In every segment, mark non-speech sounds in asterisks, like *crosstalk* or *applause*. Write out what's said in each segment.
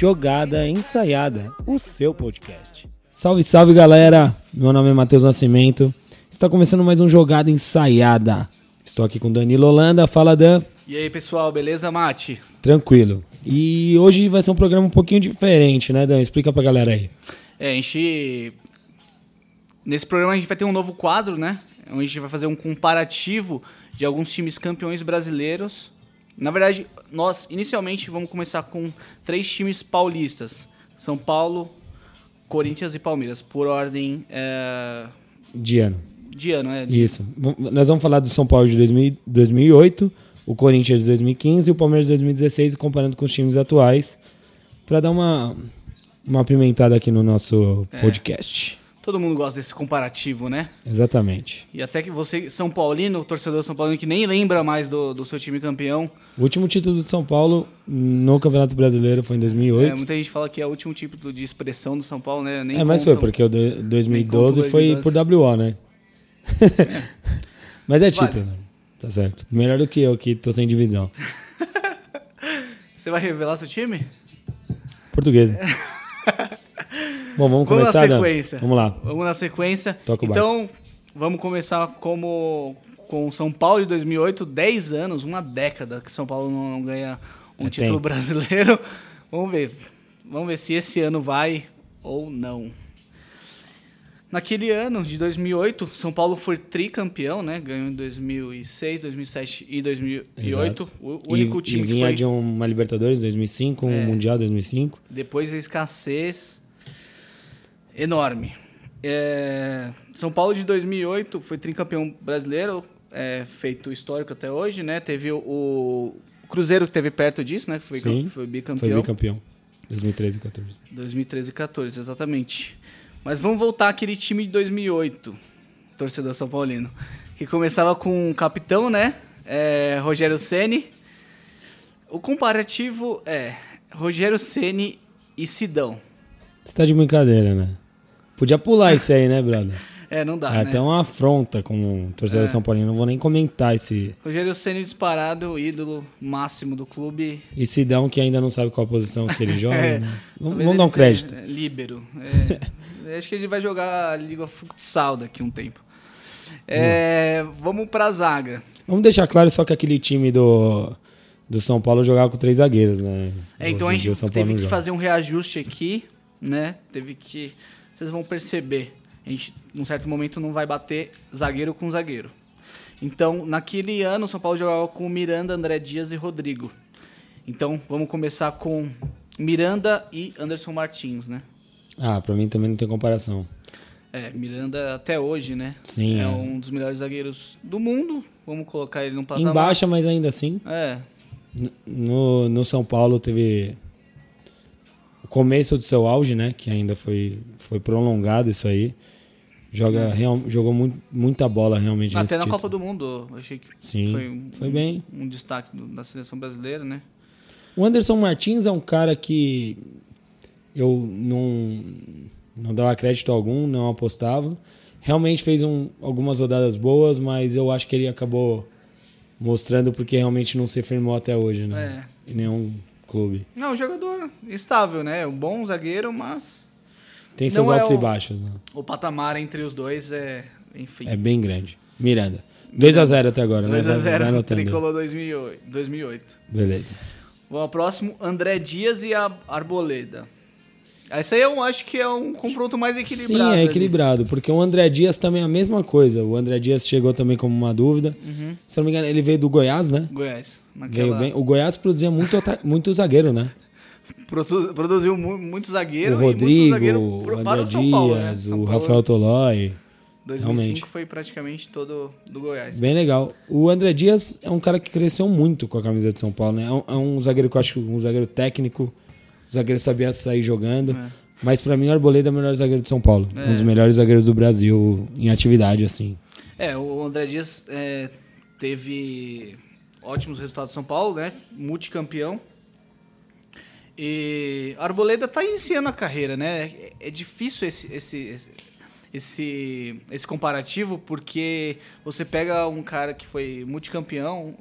Jogada Ensaiada, o seu podcast. Salve, salve galera! Meu nome é Matheus Nascimento. Está começando mais um Jogada Ensaiada. Estou aqui com Danilo Holanda. Fala, Dan. E aí, pessoal, beleza, Mate? Tranquilo. E hoje vai ser um programa um pouquinho diferente, né, Dan? Explica pra galera aí. É, a gente. Nesse programa a gente vai ter um novo quadro, né? Onde a gente vai fazer um comparativo de alguns times campeões brasileiros. Na verdade, nós inicialmente vamos começar com três times paulistas: São Paulo, Corinthians e Palmeiras, por ordem é, De ano. de ano, né? De- Isso. Nós vamos falar do São Paulo de 2000 2008, o Corinthians de 2015 e o Palmeiras de 2016, comparando com os times atuais, para dar uma, uma apimentada aqui no nosso É. podcast. Todo mundo gosta desse comparativo, né? Exatamente. E até que você, São Paulino, torcedor São Paulino, que nem lembra mais do, do seu time campeão. O último título do São Paulo no Campeonato Brasileiro foi em 2008. É, muita gente fala que é o último título de expressão do São Paulo, né? Nem É, mas foi, contam. porque o de- 2012 conta o foi 2012. por WO, né? *laughs* mas é título, né? Tá certo. Melhor do que eu, que tô sem divisão. *laughs* Você vai revelar seu time? Portuguesa. *laughs* Bom, vamos Vamos começar, na Dan? sequência. Vamos lá. Vamos na sequência. Toca o então, vamos começar como com São Paulo de 2008, 10 anos, uma década que São Paulo não, ganha um É título tempo. brasileiro. *laughs* Vamos ver. Vamos ver se esse ano vai ou não. Naquele ano de 2008, São Paulo foi tricampeão, né? Ganhou em 2006, 2007 e 2008. Exato. O único e, time e que vinha foi de uma Libertadores 2005, um É. Mundial 2005. Depois da escassez enorme. É, São Paulo de 2008 foi tricampeão brasileiro, é, feito histórico até hoje, né? Teve o, Cruzeiro que teve perto disso, né? Que foi, Sim, foi Foi bicampeão. bicampeão. 2013 e 14. 2013 e 14, exatamente. Mas vamos voltar àquele time de 2008, torcedor São Paulino, que começava com o capitão, né? É, Rogério Ceni. O comparativo é Rogério Ceni e Sidão. Você tá de brincadeira, né? Podia pular isso aí, né, brother? *laughs* É, não dá, é né? até uma afronta com o torcedor É. São Paulino. Não vou nem comentar esse. Rogério Ceni disparado, ídolo máximo do clube. E Sidão, que ainda não sabe qual posição que ele *laughs* joga. É, né? Vamos, vamos dar um crédito. líbero. É, *laughs* acho que ele vai jogar a Liga Futsal daqui um tempo. É, vamos pra zaga. Vamos deixar claro só que aquele time do, do São Paulo jogava com três zagueiros, né? É, então Hoje a gente Paulo teve que joga. fazer um reajuste aqui, né? Teve que. Vocês vão perceber. A gente, num certo momento, não vai bater zagueiro com zagueiro. Então, naquele ano, o São Paulo jogava com Miranda, André Dias e Rodrigo. Então, vamos começar com Miranda e Anderson Martins, né? Ah, pra mim também não tem comparação. É, Miranda até hoje, né? Sim, É, é. um dos melhores zagueiros do mundo. Vamos colocar ele num patamar. Em baixa, mas ainda assim. É, No, no São Paulo teve começo do seu auge, né? Que ainda foi, foi prolongado isso aí. Joga, real- jogou muito, muita bola realmente É. até na título. Copa do Mundo, eu achei que Sim, foi, um, foi bem. um destaque do- da seleção brasileira, né? O Anderson Martins é um cara que eu não, não dava crédito algum, não apostava. Realmente fez um, algumas rodadas boas, mas eu acho que ele acabou mostrando porque realmente não se firmou até hoje, né? Em nenhum clube. Não, um jogador estável, né? Um bom zagueiro, mas Tem seus é altos e o- baixos, né? o patamar entre os dois é, enfim. É bem grande. Miranda. 2x0 até agora, né? Vai- vai 2x0 anotando aí. Tricolor 2008. 2008. Beleza. Vamos ao próximo, André Dias e a Arboleda. Esse aí eu acho que é um confronto mais equilibrado. Sim, é ali. equilibrado, porque o André Dias também é a mesma coisa. O André Dias chegou também como uma dúvida. Uhum. Se não me engano, ele veio do Goiás, né? Goiás. Veio Naquela... bem. O Goiás produzia muito, muito zagueiro, né? *laughs* Produ- Produziu mu- muito zagueiro o Rodrigo, zagueiro o André para São Paulo, né? Dias, o Rafael Tolói. 2005 realmente. foi praticamente todo do Goiás. Bem legal. O André Dias é um cara que cresceu muito com a camisa de São Paulo, né? É um, é um zagueiro que eu acho um zagueiro técnico. O zagueiro sabia sair jogando. É. Mas pra mim o Arboleda é o melhor zagueiro de São Paulo. É. Um dos melhores zagueiros do Brasil em atividade, assim. É, o André Dias é, teve ótimos resultados São Paulo, né? Multicampeão. E Arboleda tá iniciando a carreira, né? É, é difícil esse, esse, esse, esse, comparativo, porque você pega um cara que foi multicampeão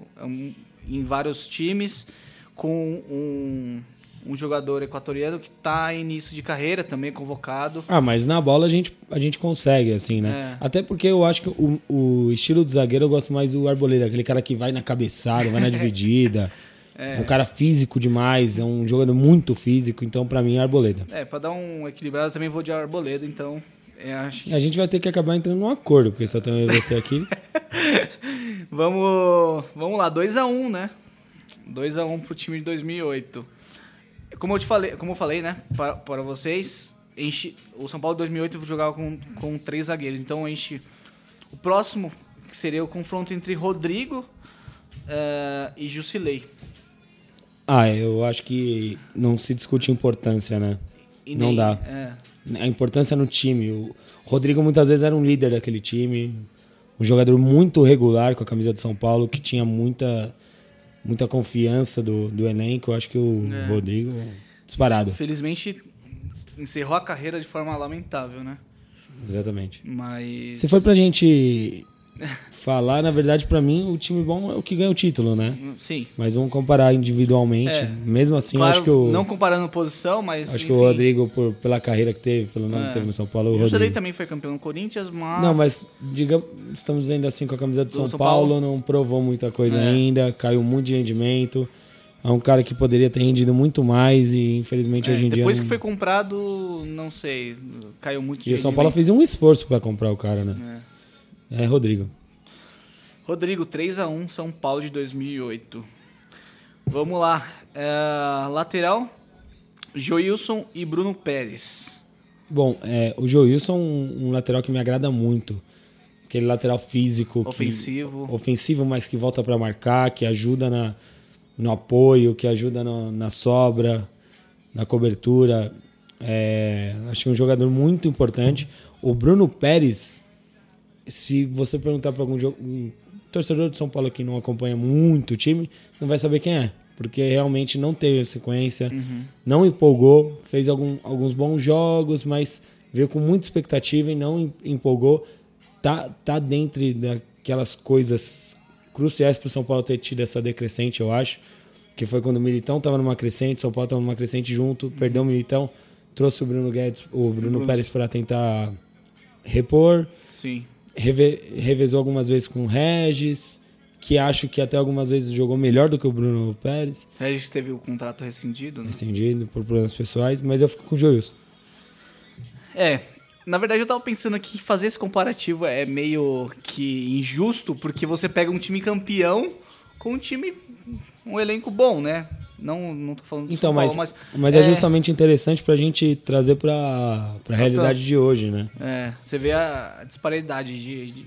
em vários times, com um, um jogador equatoriano que está em início de carreira, também convocado. Ah, mas na bola a gente, a gente consegue, assim, né? É. Até porque eu acho que o, o estilo do zagueiro eu gosto mais do Arboleda, aquele cara que vai na cabeçada, vai na *laughs* dividida. É. Um cara físico demais, é um jogador muito físico, então pra mim é Arboleda. É, pra dar um equilibrado eu também vou de Arboleda, então eu acho que... A gente vai ter que acabar entrando num acordo, porque só tem você aqui. *laughs* vamos, vamos lá, 2x1, um, né? 2x1 um pro time de 2008. Como eu te falei, como eu falei, né, para, para vocês, enche, o São Paulo de 2008 jogava com, com três zagueiros, então enche o próximo que seria o confronto entre Rodrigo uh, e Jusilei. Ah, eu acho que não se discute importância, né? E não dá. é. A importância no time. O Rodrigo muitas vezes era um líder daquele time, um jogador muito regular com a camisa do São Paulo, que tinha muita, muita confiança do, do elenco. Eu acho que o É. Rodrigo, disparado. Felizmente encerrou a carreira de forma lamentável, né? Exatamente. Mas Se for pra gente falar, na verdade, pra mim, o time bom é o que ganha o título, né? sim. Mas vamos comparar individualmente. É. Mesmo assim, Claro, acho que o, não comparando posição, mas acho que enfim, o Rodrigo, por, pela carreira que teve, pelo nome É. que teve no São Paulo, o Rodrigo. também foi campeão no Corinthians, mas Não, mas digamos, estamos dizendo assim com a camisa do, Do São, São Paulo, Paulo. não provou muita coisa É. ainda, caiu muito de rendimento. É um cara que poderia ter rendido muito mais e infelizmente É, hoje em depois dia. que não- foi comprado, não sei, caiu muito de E o São Paulo fez um esforço pra comprar o cara, né? É. É, Rodrigo. Rodrigo, 3x1, São Paulo de 2008. Vamos lá. É, lateral, Joilson e Bruno Pérez. Bom, é, o Joilson é um, lateral que me agrada muito. Aquele lateral físico. que- Ofensivo. ofensivo, mas que volta pra marcar, que ajuda na, no apoio, que ajuda no- na sobra, na cobertura. É, acho que é um jogador muito importante. O Bruno Pérez, se você perguntar para algum um torcedor de São Paulo que não acompanha muito o time, não vai saber quem é. Porque realmente não teve sequência, não empolgou, fez algum- alguns bons jogos, mas veio com muita expectativa e não em- empolgou. Tá, tá dentro daquelas coisas cruciais para o São Paulo ter tido essa decrescente, eu acho. Que foi quando o Militão estava numa crescente, o São Paulo estava numa crescente junto, perdeu o Militão, trouxe o Bruno Guedes, o Bruno Bruno. Pérez para tentar repor Sim. Reve- revezou algumas vezes com o Regis, que acho que até algumas vezes jogou melhor do que o Bruno Pérez, Regis teve o contrato rescindido, né? rescindido por problemas pessoais, mas eu fico com o Joilson. É, na verdade eu tava pensando aqui que fazer esse comparativo é meio que injusto, porque você pega um time campeão com um time, um elenco bom, né? Não, não tô falando do Então, São mas, Paulo, mas, é, justamente interessante pra gente trazer pra, pra realidade de hoje, né? É, você vê a disparidade de... de-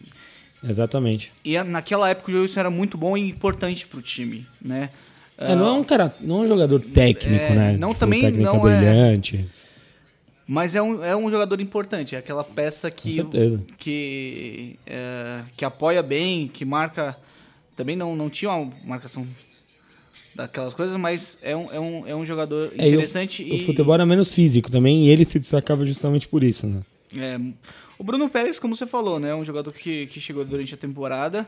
Exatamente. E a- naquela época o Joilson era muito bom e importante pro time, né? É, não é um cara, não é um jogador técnico, É, né? não também técnica não é- brilhante. Mas é um, é um jogador importante, é aquela peça que, que, é, que apoia bem, que marca. Também não, não tinha uma marcação daquelas coisas, mas é um, é um, é um jogador É, e o- interessante. o, e, futebol era menos físico também, e ele se destacava justamente por isso, né? é, o Bruno Pérez, como você falou, né, é um jogador que, que chegou durante a temporada,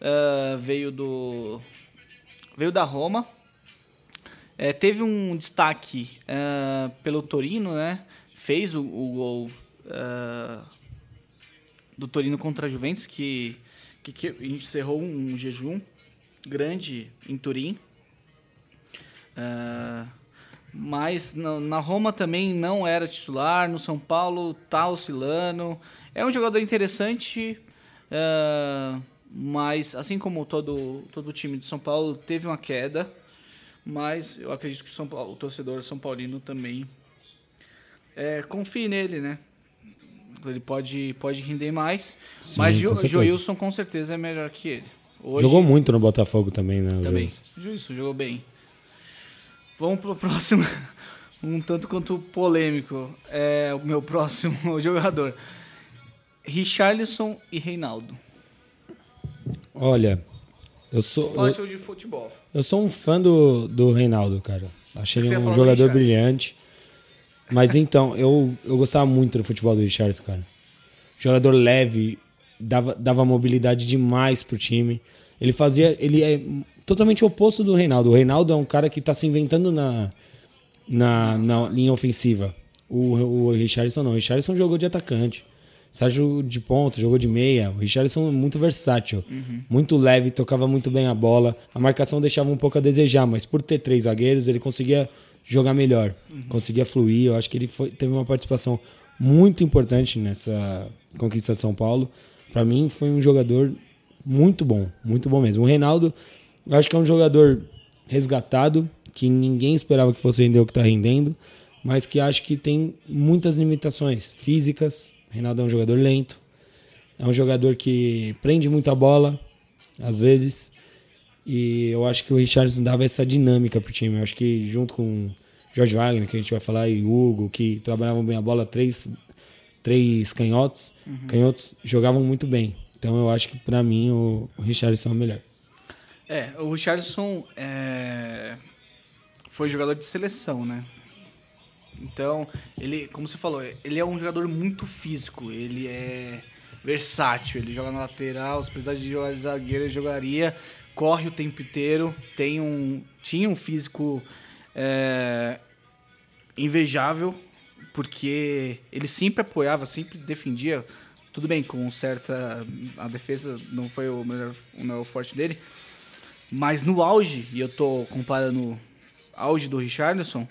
ah, veio do veio da Roma, é, teve um destaque ah, pelo Torino, né? Fez o, o gol ah, do Torino contra a Juventus, que, que, que encerrou um jejum grande em Turim. Ah, mas na, na Roma também não era titular, no São Paulo tá oscilando. É um jogador interessante, ah, mas assim como todo, todo o time de São Paulo teve uma queda. Mas eu acredito que o, São Paulo, o torcedor São Paulino também é, confie nele, né? Ele pode, pode render mais. Sim, mas Jo. Joilson com certeza é melhor que ele. Hoje- Jogou muito no Botafogo também, né? também. Joilson. Jogou bem. Vamos pro próximo. *laughs* Um tanto quanto polêmico. É o meu próximo *laughs* jogador. Richarlison e Reinaldo. Olha, eu sou. Fala eu- de futebol. Eu sou um fã do, do Reinaldo, cara. Achei ele um jogador Richarlison. brilhante. Mas então, eu, eu gostava muito do futebol do Richardson, cara. Jogador leve, dava, dava mobilidade demais pro time. Ele fazia. Ele é totalmente oposto do Reinaldo. O Reinaldo é um cara que tá se inventando na, na, na linha ofensiva. O, o Richardson não. O Richardson jogou de atacante. Sérgio de ponta, jogou de meia. O Richardson é muito versátil, muito leve, tocava muito bem a bola. A marcação deixava um pouco a desejar, mas por ter três zagueiros, ele conseguia jogar melhor, conseguia fluir. Eu acho que ele foi- teve uma participação muito importante nessa conquista de São Paulo. Para mim, foi um jogador muito bom, muito bom mesmo. O Reinaldo, eu acho que é um jogador resgatado, que ninguém esperava que fosse render o que está rendendo, mas que acho que tem muitas limitações físicas. O Reinaldo é um jogador lento, é um jogador que prende muita bola, às vezes, e eu acho que o Richardson dava essa dinâmica pro time. Eu acho que junto com Jorge Wagner, que a gente vai falar, e Hugo, que trabalhavam bem a bola, três, três canhotos, canhotos jogavam muito bem. Então eu acho que pra mim o Richardson é o melhor. É, o Richardson é, foi jogador de seleção, né? Então, ele, como você falou, ele é um jogador muito físico, ele é versátil, ele joga na lateral, se precisar de jogar de zagueiro, ele jogaria, corre o tempo inteiro, tem um, tinha um físico é, invejável, porque ele sempre apoiava, sempre defendia, tudo bem, com certa. A defesa não foi o melhor, o melhor forte dele, mas no auge, e eu tô comparando auge do Richarlison,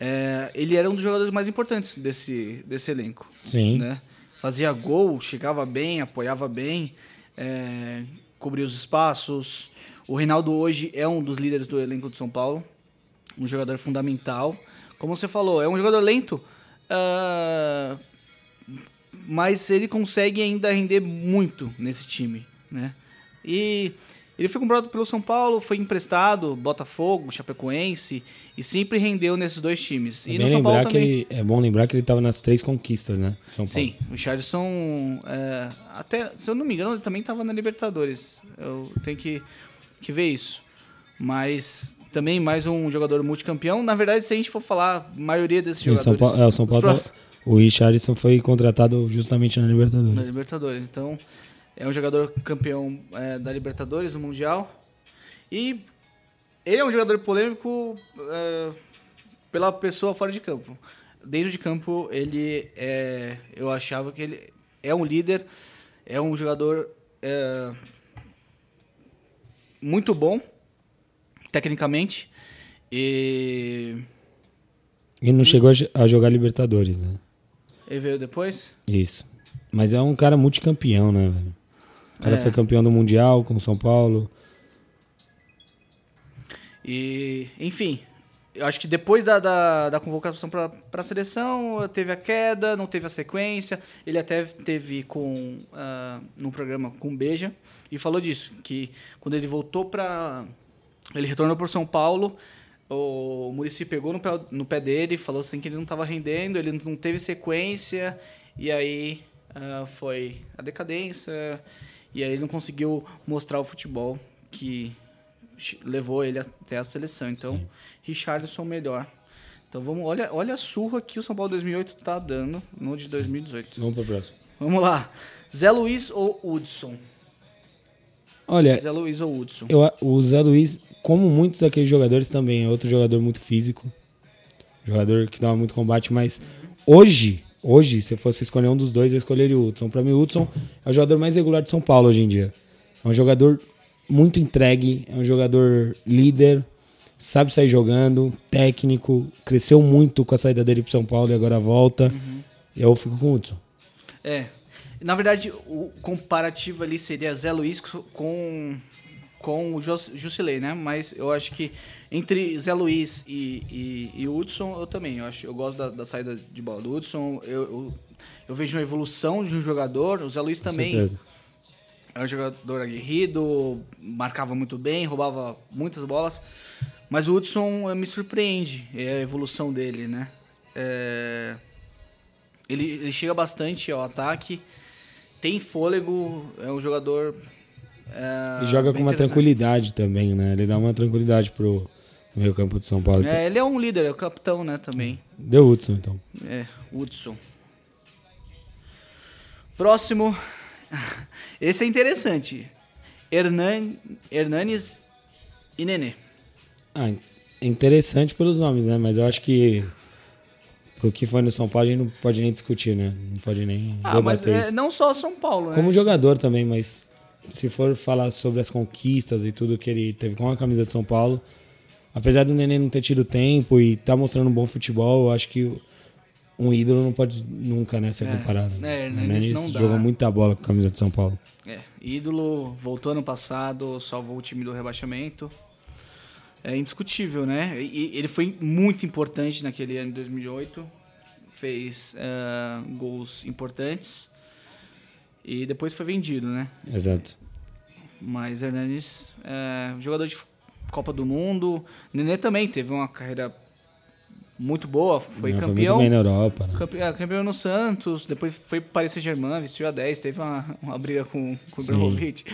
é, ele era um dos jogadores mais importantes desse, desse elenco. Sim. Né? Fazia gol, chegava bem, apoiava bem, é, cobria os espaços. O Reinaldo hoje é um dos líderes do elenco de São Paulo, um jogador fundamental. Como você falou, é um jogador lento, ah, mas ele consegue ainda render muito nesse time, né? E ele foi comprado pelo São Paulo, foi emprestado, Botafogo, Chapecoense, e sempre rendeu nesses dois times. É, E bem lembrar que também. ele, é bom lembrar que ele estava nas três conquistas, né? São Paulo. Sim, o Richardson, é, até, se eu não me engano, ele também estava na Libertadores. Eu tenho que, que ver isso. Mas também mais um jogador multicampeão. Na verdade, se a gente for falar, a maioria desses Sim, o São jogadores... Paulo, é, o São Paulo tá- próximos- o Richardson foi contratado justamente na na Libertadores. Libertadores. Então, é um jogador campeão é, da Libertadores, do Mundial. E ele é um jogador polêmico é, pela pessoa fora de campo. Dentro de campo, ele é. Eu achava que ele é um líder, é um jogador é, muito bom, tecnicamente. E. Ele não chegou a jogar Libertadores, né? Ele veio depois? Isso. Mas é um cara multicampeão, né, velho? O cara É. foi campeão do Mundial com o São Paulo. E, enfim, eu acho que depois da, da, da convocação para a seleção, teve a queda, não teve a sequência. Ele até teve com ah, num programa com Beja e falou disso, que quando ele voltou para. Ele retornou para São Paulo, o Murici pegou no pé, no pé dele, falou assim que ele não estava rendendo, ele não teve sequência, e aí ah, foi a decadência, e aí ele não conseguiu mostrar o futebol que levou ele até a seleção. Então, Richarlison melhor. Então vamos, olha, olha a surra que o São Paulo 2008 tá dando no de 2018. Vamos pro próximo. Vamos lá. Zé Luiz ou Hudson? Olha, Zé Luiz ou Hudson? eu, o Zé Luiz, como muitos daqueles jogadores também, é outro jogador muito físico. Jogador que dá muito combate, mas hoje, hoje, se eu fosse escolher um dos dois, eu escolheria o Hudson. Pra mim, o Hudson é o jogador mais regular de São Paulo hoje em dia. É um jogador muito entregue, é um jogador líder, sabe sair jogando, técnico, cresceu muito com a saída dele pro São Paulo e agora volta. Eu fico com o Hudson. É. Na verdade, o comparativo ali seria Zé Luiz com, com o Jusilei, né? Mas eu acho que entre Zé Luiz e, e, e Hudson, eu também. Eu, acho, eu gosto da, da saída de bola do Hudson. Eu, eu, eu vejo uma evolução de um jogador. O Zé Luiz também certeza. é um jogador aguerrido, marcava muito bem, roubava muitas bolas. Mas o Hudson eh, me surpreende é a evolução dele, né? É, Ele, ele chega bastante ao ataque, tem fôlego, é um jogador. É, E joga com uma tranquilidade também, né? Ele dá uma tranquilidade pro meio campo de São Paulo. É, ele é um líder, é o capitão, né, também. Deu Hudson, então. É, Hudson. Próximo. *laughs* Esse é interessante. Hernan, Hernanes e Nenê. Ah, interessante pelos nomes, né? Mas eu acho que pro que foi no São Paulo a gente não pode nem discutir, né? Não pode nem Ah, mas debater é, isso. não só São Paulo, né? Como jogador também, mas se for falar sobre as conquistas e tudo que ele teve com a camisa de São Paulo, apesar do Nenê não ter tido tempo e tá mostrando um bom futebol, eu acho que um ídolo não pode nunca né, ser É, comparado. é, Nenê não dá. jogou muita bola com a camisa de São Paulo. É, ídolo, voltou ano passado, salvou o time do rebaixamento. É indiscutível, né? E ele foi muito importante naquele ano de 2008. Fez eh, gols importantes. E depois foi vendido, né? Exato. Mas Hernanes, é, jogador de Copa do Mundo. Nenê também teve uma carreira muito boa. Foi Não, campeão. muito bem na Europa, né? Campe- é, Campeão no Santos, depois foi para Paris Saint-Germain, vestiu a 10, teve uma, *laughs* uma briga com, com o. Ibrahimovic.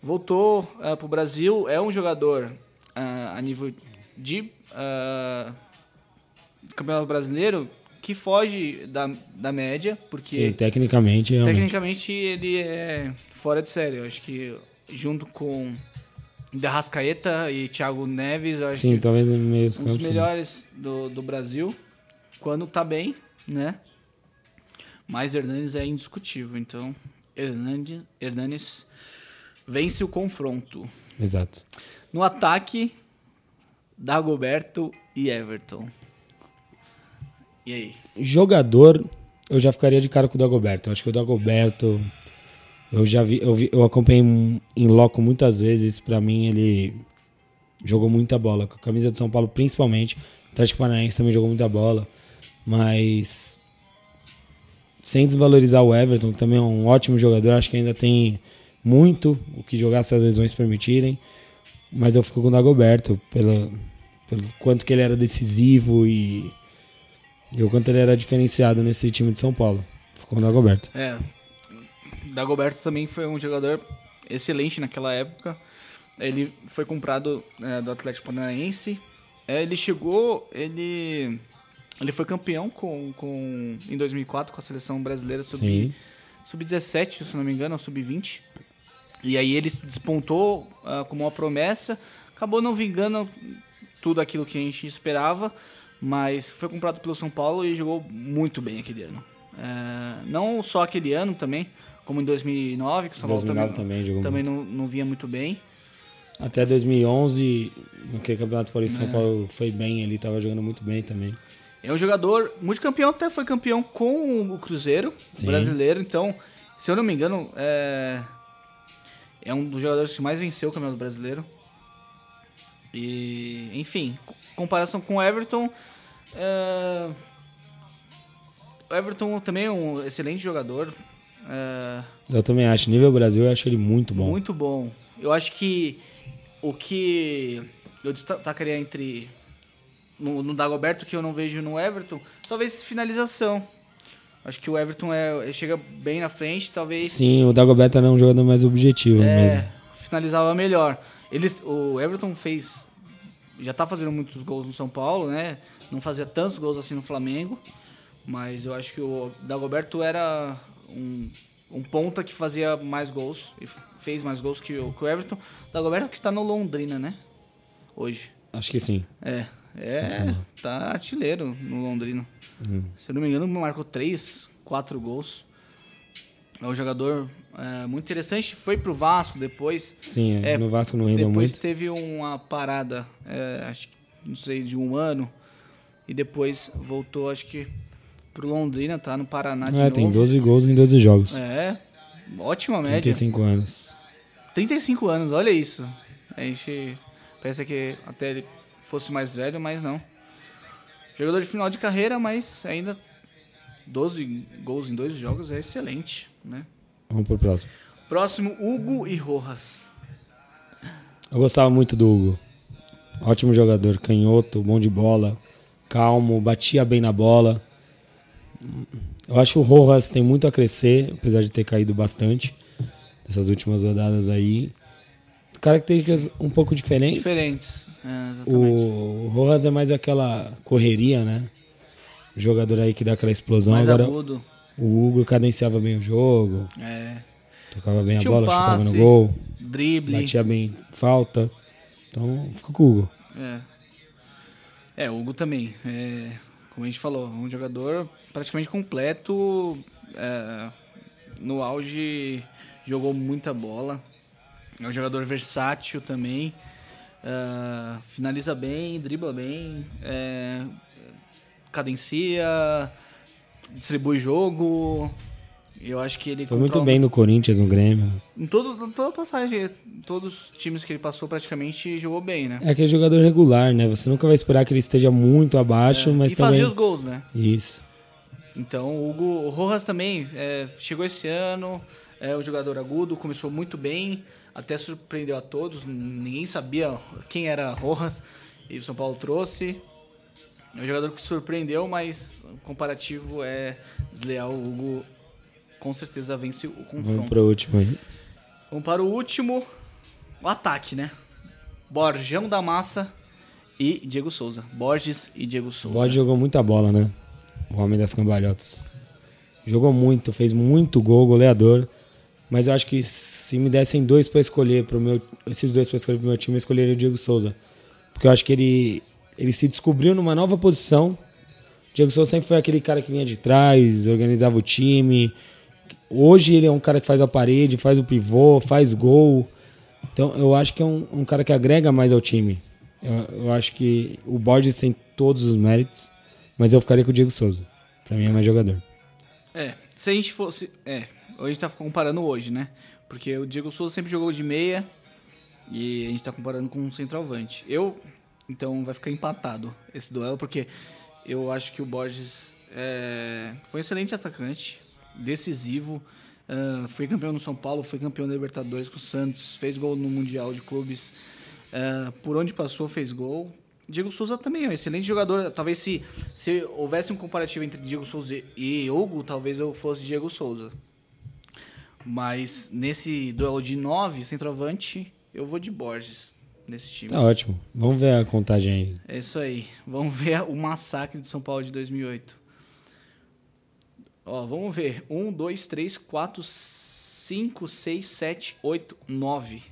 Voltou para o Brasil, é um jogador ah, a nível de ah, campeonato brasileiro que foge da, da média, porque Sim, tecnicamente, realmente. tecnicamente ele é fora de série. Eu acho que junto com Derrascaeta e Thiago Neves, eu acho Sim, que talvez meio um dos melhores do, do Brasil, quando tá bem, né? Mas Hernanes é indiscutível, então Hernanes, Hernanes vence o confronto. Exato. No ataque, Dagoberto e Everton. E aí? Jogador, eu já ficaria de cara com o Dagoberto. Eu acho que o Dagoberto, eu já vi, eu, vi, eu acompanhei em- loco muitas vezes. Pra mim, ele jogou muita bola. Com a camisa do São Paulo, principalmente. O Atlético Paranaense também jogou muita bola. Mas, sem desvalorizar o Everton, que também é um ótimo jogador, acho que ainda tem muito o que jogar se as lesões permitirem. Mas eu fico com o Dagoberto, pelo, pelo quanto que ele era decisivo e e o quanto ele era diferenciado nesse time de São Paulo. Ficou no Dagoberto. É. Dagoberto também foi um jogador excelente naquela época. Ele foi comprado é, do Atlético Paranaense. É, ele chegou, ele ele foi campeão com, com em 2004 com a seleção brasileira sub sub 17, se não me engano, ou sub 20. E aí ele se despontou ah, como uma promessa, acabou não vingando tudo aquilo que a gente esperava, mas foi comprado pelo São Paulo e jogou muito bem aquele ano. É, não só aquele ano também, como em 2009, que o São Paulo 2009 também, também jogou também não, não vinha muito bem. Até 2011, naquele Campeonato Paulista, É. São Paulo foi bem, ele estava jogando muito bem também. É um jogador multicampeão, até foi campeão com o Cruzeiro Sim. brasileiro, então, se eu não me engano, é, é um dos jogadores que mais venceu o Campeonato Brasileiro. E, enfim, com- comparação com o Everton, é, o Everton também é um excelente jogador, é, Eu também acho. Nível Brasil, eu acho ele muito bom. muito bom. Eu acho que o que eu destacaria entre no, no Dagoberto que eu não vejo no Everton, talvez finalização. Acho que o Everton é, chega bem na frente, talvez Sim, o Dagoberto era um jogador mais objetivo é, mesmo. finalizava melhor. Eles, o Everton fez já tá fazendo muitos gols no São Paulo, né? Não fazia tantos gols assim no Flamengo, mas eu acho que o Dagoberto era um, um ponta que fazia mais gols e fez mais gols que o, que o Everton. O Dagoberto que tá no Londrina, né? Hoje. Acho que sim. É, é, tá artilheiro no Londrina. Se eu não me engano, marcou 3, 4 gols. É um jogador é, muito interessante. Foi pro Vasco depois. Sim, É, no Vasco não rendeu Depois muito. teve uma parada, é, acho que, não sei, de um ano. E depois voltou, acho que, pro Londrina, tá no Paraná de É, novo. tem 12 gols em 12 jogos. É, ótima média. 35 anos. 35 anos, olha isso. A gente pensa que até ele fosse mais velho, mas não. Jogador de final de carreira, mas ainda 12 gols em dois jogos é excelente, né? Vamos pro próximo. Próximo, Hugo e Rojas. Eu gostava muito do Hugo. Ótimo jogador, canhoto, bom de bola, calmo, batia bem na bola. Eu acho que o Rojas tem muito a crescer, apesar de ter caído bastante nessas últimas rodadas aí. Características um pouco diferentes. Diferentes. É. O Rojas é mais aquela correria, né? Jogador aí que dá aquela explosão. Mais Agora agudo. o Hugo cadenciava bem o jogo, É. tocava bem a Tinha um bola, chutava no passe, gol, Drible. batia bem falta. Então, fica com o Hugo. É. É, o Hugo também. É, como a gente falou, um jogador praticamente completo. é, no auge, jogou muita bola. É um jogador versátil também. é, finaliza bem, dribla bem, é, cadencia, distribui jogo. Eu acho que ele Foi muito bem no Corinthians, no Grêmio. Em todo, em toda passagem, todos os times que ele passou praticamente jogou bem, né? É aquele jogador regular, né? Você nunca vai esperar que ele esteja muito abaixo, mas É, e também... fazia os gols, né? Isso. Então o Hugo o Rojas também é, chegou esse ano, é um jogador agudo, começou muito bem, até surpreendeu a todos, ninguém sabia quem era Rojas e o São Paulo trouxe. É um jogador que surpreendeu, mas o comparativo é desleal. O Hugo com certeza vence o Vamos confronto. pro último aí. Vamos para o último, o ataque, né? Borjão da Massa e Diego Souza. Borges e Diego O Souza. Bode jogou muita bola, né? O homem das cambalhotas. Jogou muito, fez muito gol, goleador. Mas eu acho que se me dessem dois pra escolher pro meu, esses dois pra escolher pro meu time, eu escolheria o Diego Souza. Porque eu acho que ele, ele se descobriu numa nova posição. O Diego Souza sempre foi aquele cara que vinha de trás, organizava o time. Hoje ele é um cara que faz a parede, faz o pivô, faz gol. Então eu acho que é um, um cara que agrega mais ao time. Eu, eu acho que o Borges tem todos os méritos, mas eu ficaria com o Diego Souza. Pra mim é mais jogador. É, se a gente fosse. É, a gente tá comparando hoje, né? Porque o Diego Souza sempre jogou de meia e a gente tá comparando com um centroavante. Eu, então vai ficar empatado esse duelo, porque eu acho que o Borges é, foi um excelente atacante, decisivo. ah, foi campeão no São Paulo, foi campeão da Libertadores com o Santos, fez gol no Mundial de Clubes. ah, por onde passou, fez gol. Diego Souza também é um excelente jogador. Talvez se, se houvesse um comparativo entre Diego Souza e Hugo, talvez eu fosse Diego Souza. Mas nesse duelo de 9, centroavante, eu vou de Borges nesse time. Tá ótimo. Vamos ver a contagem aí. É isso aí. Vamos ver o massacre de São Paulo de 2008. Ó, vamos ver. 1, 2, 3, 4, 5, 6, 7, 8, 9.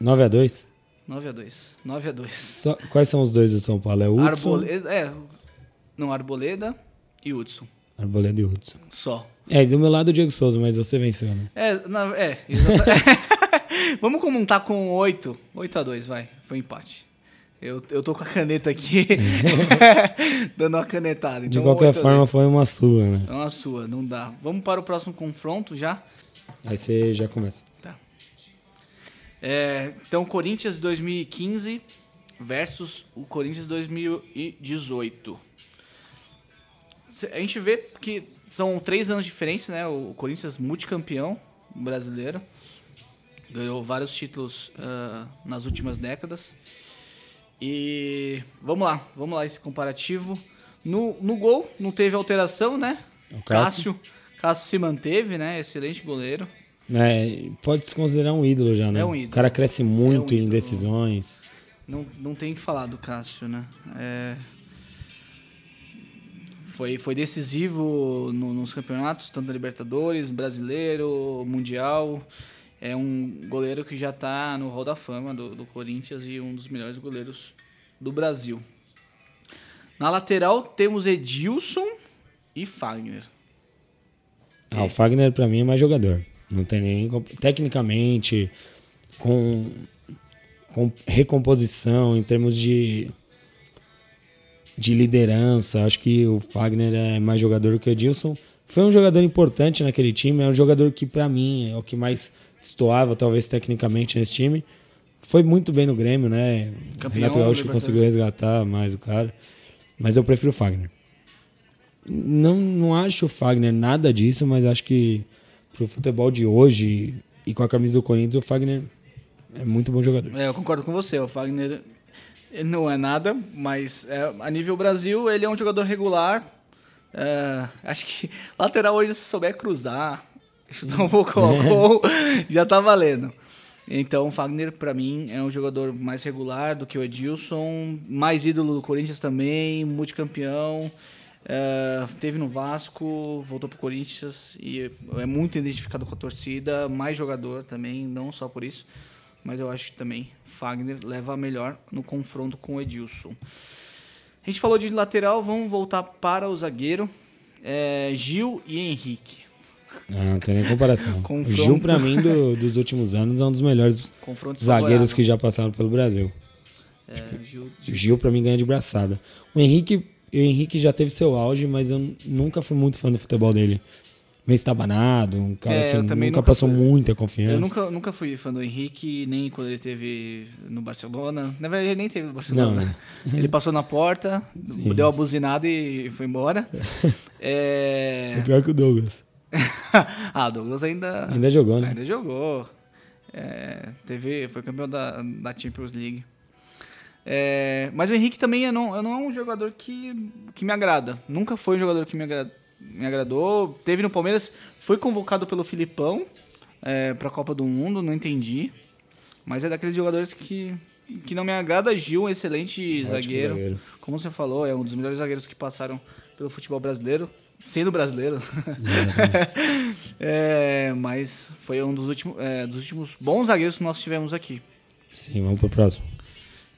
9 a 2 9 a 2. 9 a 2. Só, Quais são os dois do São Paulo? É o Hudson, Arboleda, é, não, Arboleda e Hudson. Arboleda e Hudson. Só. É, do meu lado o Diego Souza, mas você venceu, né? É, na, é, exatamente. *laughs* Vamos comentar com 8. 8 a 2, vai. Foi empate. Eu, eu tô com a caneta aqui, *laughs* dando uma canetada. De Então, qualquer 8 a forma, 2. foi uma sua, né? É uma sua, não dá. Vamos para o próximo confronto já. Aí você já começa. Tá. É, então, Corinthians 2015 versus o Corinthians 2018. Cê- A gente vê que são três anos diferentes, né? O Corinthians multicampeão brasileiro. Ganhou vários títulos ah, nas últimas décadas. E vamos lá, vamos lá esse comparativo. No, no gol, não teve alteração, né? O Cássio. Cássio, se manteve, né? Excelente goleiro. É, pode se considerar um ídolo já, né? É um ídolo. O cara cresce muito É um em decisões. Não, não tem o que falar do Cássio, né? É, Foi, foi decisivo no- nos campeonatos, tanto da Libertadores, Brasileiro, Mundial. É um goleiro que já está no Hall da Fama do, do Corinthians e um dos melhores goleiros do Brasil. Na lateral temos Edilson e Fagner. Ah, o Fagner pra mim é mais jogador. Não tem nem. Tecnicamente, com, com recomposição, em termos de. De liderança, acho que o Fagner é mais jogador que o Edilson. Foi um jogador importante naquele time, é um jogador que, pra mim, é o que mais estoava, talvez, tecnicamente nesse time. Foi muito bem no Grêmio, né? Campeão, Renato Gaúcho conseguiu resgatar mais o cara. Mas eu prefiro o Fagner. Não, não acho o Fagner nada disso, mas acho que pro futebol de hoje e com a camisa do Corinthians, o Fagner é muito bom jogador. É, eu concordo com você. O Fagner não é nada, mas é, a nível Brasil ele é um jogador regular. É, acho que lateral hoje, se souber cruzar, chutar um pouco ao gol, *laughs* já tá valendo. Então, o Fagner, pra mim, é um jogador mais regular do que o Edilson, mais ídolo do Corinthians também, multicampeão. É, teve no Vasco, voltou pro Corinthians e é muito identificado com a torcida, mais jogador também, não só por isso, mas eu acho que também Fagner leva a melhor no confronto com o Edilson. A gente falou de lateral, vamos voltar para o zagueiro. É, Gil e Henrique. Ah, não tem nem comparação. o Confronto. Gil, pra mim, do- dos últimos anos, é um dos melhores Confronto zagueiros favorável. que já passaram pelo Brasil. É, Gil, O Gil, pra mim, ganha de braçada. O Henrique, o Henrique já teve seu auge, mas eu nunca fui muito fã do futebol dele. Meio estabanado, um cara É, que nunca, nunca passou fui. muita confiança. Eu nunca, nunca fui fã do Henrique, nem quando ele teve no Barcelona. Na verdade, ele nem teve no Barcelona. Não, né? *laughs* Ele passou na porta, deu a buzinada e foi embora. *laughs* É É... pior que o Douglas. *laughs* ah, Douglas ainda, Ainda jogou, né? ainda jogou. É, teve, foi campeão da, da Champions League. É, mas o Henrique também é não, é não é um jogador que, que me agrada. Nunca foi um jogador que me, agra- me agradou. Teve no Palmeiras, foi convocado pelo Filipão é, para a Copa do Mundo, não entendi. Mas é daqueles jogadores que, que não me agrada. Gil, um excelente zagueiro. zagueiro. Como você falou, é um dos melhores zagueiros que passaram pelo futebol brasileiro, sendo brasileiro. *laughs* É, mas foi um dos últimos, é, dos últimos bons zagueiros que nós tivemos aqui. Sim, vamos pro próximo.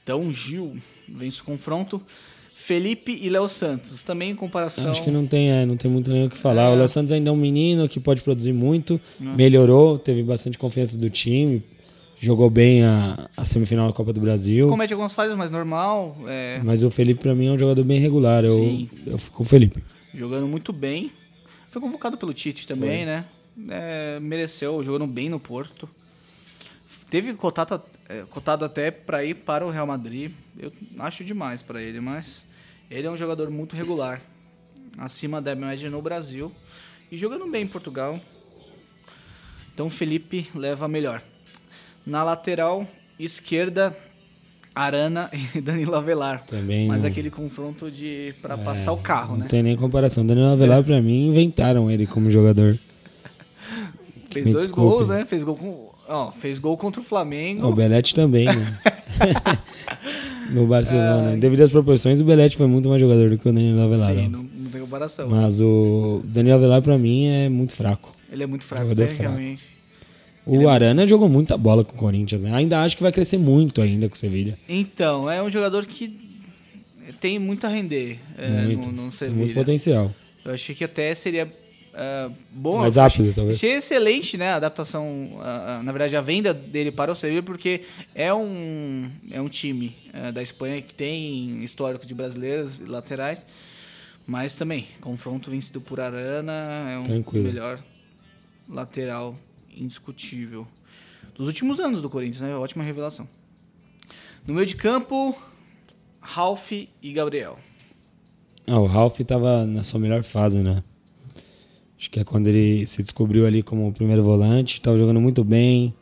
Então, Gil vence o confronto. Felipe e Léo Santos, também em comparação. Acho que não tem, é, não tem muito nem o que falar. É. O Léo Santos ainda é um menino que pode produzir muito, melhorou, teve bastante confiança do time, jogou bem a, a semifinal da Copa do Brasil. Comete algumas falhas, mas normal. é, Mas o Felipe, pra mim, é um jogador bem regular. Eu, Sim. eu fico com o Felipe. Jogando muito bem. Foi convocado pelo Tite também, né? É, mereceu, jogando bem no Porto. Teve cotado, é, cotado até para ir para o Real Madrid. Eu acho demais para ele, mas ele é um jogador muito regular. Acima da média no Brasil. E jogando bem em Portugal. Então Felipe leva melhor. Na lateral esquerda, Arana e *laughs* Danilo Avelar. Também Mas não- aquele confronto de para passar o carro, Não né? tem nem comparação. Danilo Avelar, pra mim, inventaram ele como jogador. *laughs* Fez Me dois desculpe. gols, né? Fez gol, com, ó, fez gol contra o Flamengo. O Belete também, né? *laughs* no Barcelona. Ai. Devido às proporções, o Belete foi muito mais jogador do que o Danilo Avelar. Sim, não, não tem comparação. Mas o Danilo Avelar, pra mim, é muito fraco. Ele é muito fraco, Jogador tecnicamente. O Arana jogou muita bola com o Corinthians, né? Ainda acho que vai crescer muito ainda com o Sevilha. Então, é um jogador que tem muito a render é, muito. no, no Tem muito potencial. Eu achei que até seria é, bom. Mais rápido, talvez. Achei excelente, né? A adaptação, a- na verdade, a venda dele para o Sevilha, porque é um, é um time é, da Espanha que tem histórico de brasileiros e laterais. Mas também, confronto vencido por Arana, é um Tranquilo. melhor lateral indiscutível. Dos últimos anos do Corinthians, né? Ótima revelação. No meio de campo, Ralph e Gabriel. Ah, o Ralph tava na sua melhor fase, né? Acho que é quando ele se descobriu ali como primeiro volante. Tava jogando muito bem.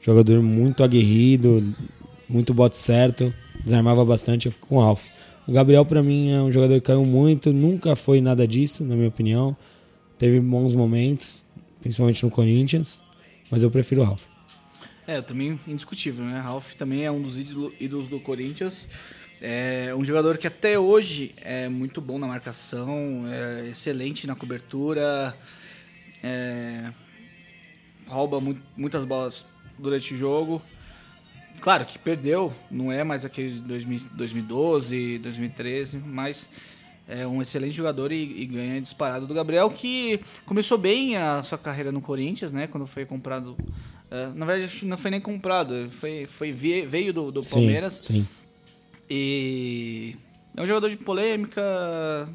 Jogador muito aguerrido. Muito bote certo. Desarmava bastante. Eu fico com o Ralph. O Gabriel, pra mim, é um jogador que caiu muito. Nunca foi nada disso, na minha opinião. Teve bons momentos, principalmente no Corinthians. Mas eu prefiro o Ralph. É, também indiscutível, né? Ralph também é um dos ídolo- ídolos do Corinthians. É um jogador que até hoje é muito bom na marcação, é excelente na cobertura, é, rouba mu- muitas bolas durante o jogo. Claro que perdeu, não é mais aquele de 2000 2012, 2013, mas é um excelente jogador e, e ganha disparado do Gabriel, que começou bem a sua carreira no Corinthians, né? Quando foi comprado. é, na verdade, acho que não foi nem comprado, foi, foi veio do, do Palmeiras. Sim. E é um jogador de polêmica.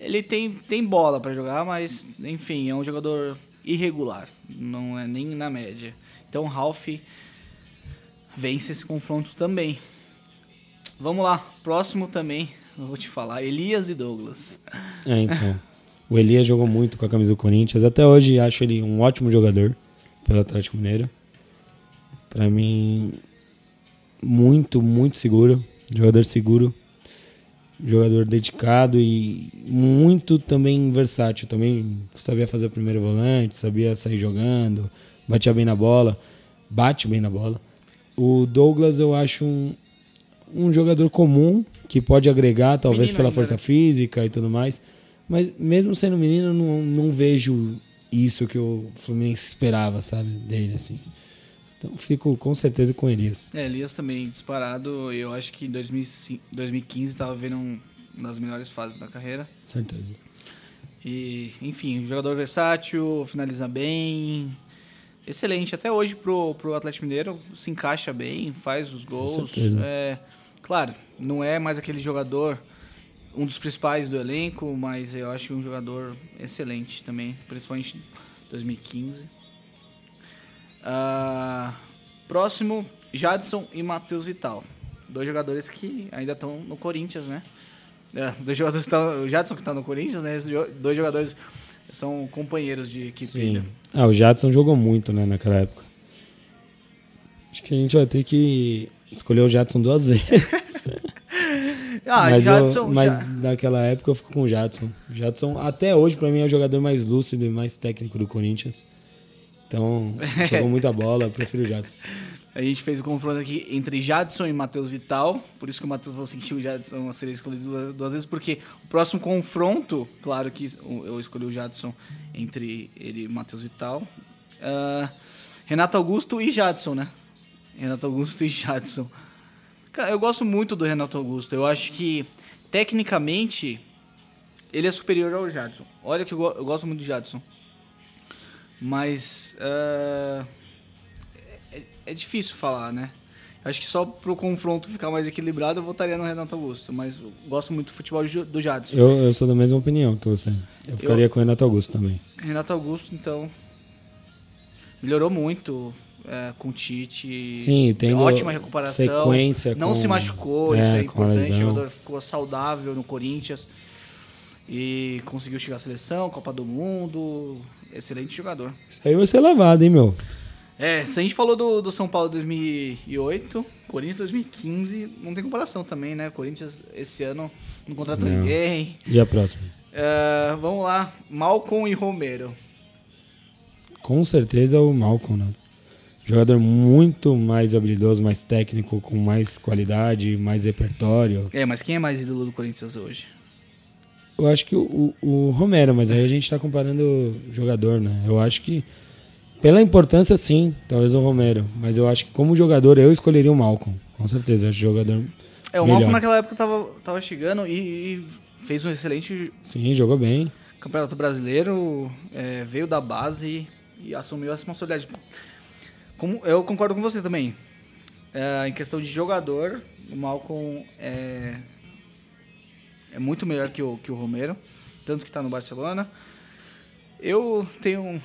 Ele tem, tem bola pra jogar, mas enfim, é um jogador irregular, não é nem na média. Então Ralph vence esse confronto também. Vamos lá, próximo também, vou te falar, Elias e Douglas. É, então. O Elias jogou muito com a camisa do Corinthians. Até hoje acho ele um ótimo jogador pelo Atlético Mineiro. Pra mim, muito, muito seguro. Jogador seguro. Jogador dedicado e muito também versátil. Também sabia fazer o primeiro volante, sabia sair jogando, batia bem na bola, bate bem na bola. O Douglas eu acho um, um jogador comum que pode agregar, talvez Menino pela ainda, força né? física e tudo mais. Mas mesmo sendo menino, eu não, não vejo isso que o Fluminense esperava, sabe? Dele, assim. Então fico com certeza com Elias. É, Elias também disparado. Eu acho que em 2005 2015 estava vendo um, uma das melhores fases da carreira. Certeza. E, enfim, jogador versátil, finaliza bem. Excelente. Até hoje pro, pro Atlético Mineiro se encaixa bem, faz os gols. certeza. É, claro, não é mais aquele jogador, um dos principais do elenco, mas eu acho um jogador excelente também, principalmente em 2015. Ah, próximo, Jadson e Matheus Vital. Dois jogadores que ainda estão no Corinthians, né? É, dois jogadores que o Jadson que está no Corinthians, né? Dois jogadores são companheiros de equipe. Sim. Ah, o Jadson jogou muito, né, naquela época. Acho que a gente vai ter que escolher o Jadson duas *laughs* vezes. Ah, mas eu- Jadson mas já- naquela época eu fico com o Jadson. Jadson, até hoje, pra mim, é o jogador mais lúcido e mais técnico do Corinthians. Então, *laughs* jogou muita bola, eu prefiro o Jadson. A gente fez o confronto aqui entre Jadson e Matheus Vital. Por isso que o Matheus falou assim que o Jadson seria escolhido duas, duas vezes, porque o próximo confronto, claro que eu escolhi o Jadson entre ele e Matheus Vital. Ah, Renato Augusto e Jadson, né? Renato Augusto e Jadson. Cara, eu gosto muito do Renato Augusto. Eu acho que, tecnicamente, ele é superior ao Jadson. Olha que eu, go- eu gosto muito do Jadson. Mas. ah, é, é difícil falar, né? Acho que só pro confronto ficar mais equilibrado eu votaria no Renato Augusto, mas eu gosto muito do futebol do Jadson. Eu, eu sou da mesma opinião que você. Eu ficaria com o Renato Augusto também. Renato Augusto, então, melhorou muito é, com o Tite. Sim, tendo ótima recuperação. sequência Não com- se machucou, é, isso é importante. O jogador ficou saudável no Corinthians e conseguiu chegar à seleção, Copa do Mundo. Excelente jogador. Isso aí vai ser lavado, hein, meu? É, se a gente falou do, do São Paulo 2008, Corinthians 2015, não tem comparação também, né? Corinthians esse ano não contratou Não. ninguém. E a próxima? É, vamos lá, Malcom e Romero. Com certeza o Malcolm, né? Jogador muito mais habilidoso, mais técnico, com mais qualidade, mais repertório. É, mas quem é mais ídolo do Corinthians hoje? Eu acho que o, o Romero, mas aí a gente tá comparando o jogador, né? Eu acho que, pela importância, sim, talvez o Romero. Mas eu acho que como jogador, eu escolheria o Malcolm. Com certeza, acho jogador É, o melhor. Malcom naquela época tava, tava chegando e, e fez um excelente Sim, jogou bem. campeonato brasileiro, é, veio da base e assumiu essa responsabilidade. Como, eu concordo com você também. É, em questão de jogador, o Malcom é, é muito melhor que o, que o Romero, tanto que está no Barcelona. Eu tenho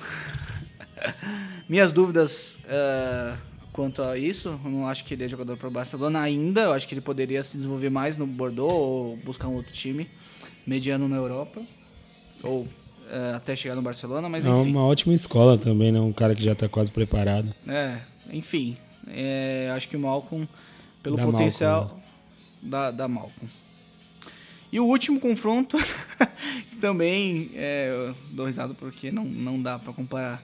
*laughs* minhas dúvidas é, quanto a isso. Eu não acho que ele é jogador para o Barcelona ainda. Eu acho que ele poderia se desenvolver mais no Bordeaux ou buscar um outro time mediano na Europa ou até chegar no Barcelona, mas É enfim. uma ótima escola também, né? Um cara que já tá quase preparado. É, enfim. É, acho que o Malcolm, pelo Da potencial da, da Malcolm. E o último confronto, *laughs* que também é, dou risada porque não, não dá pra comparar.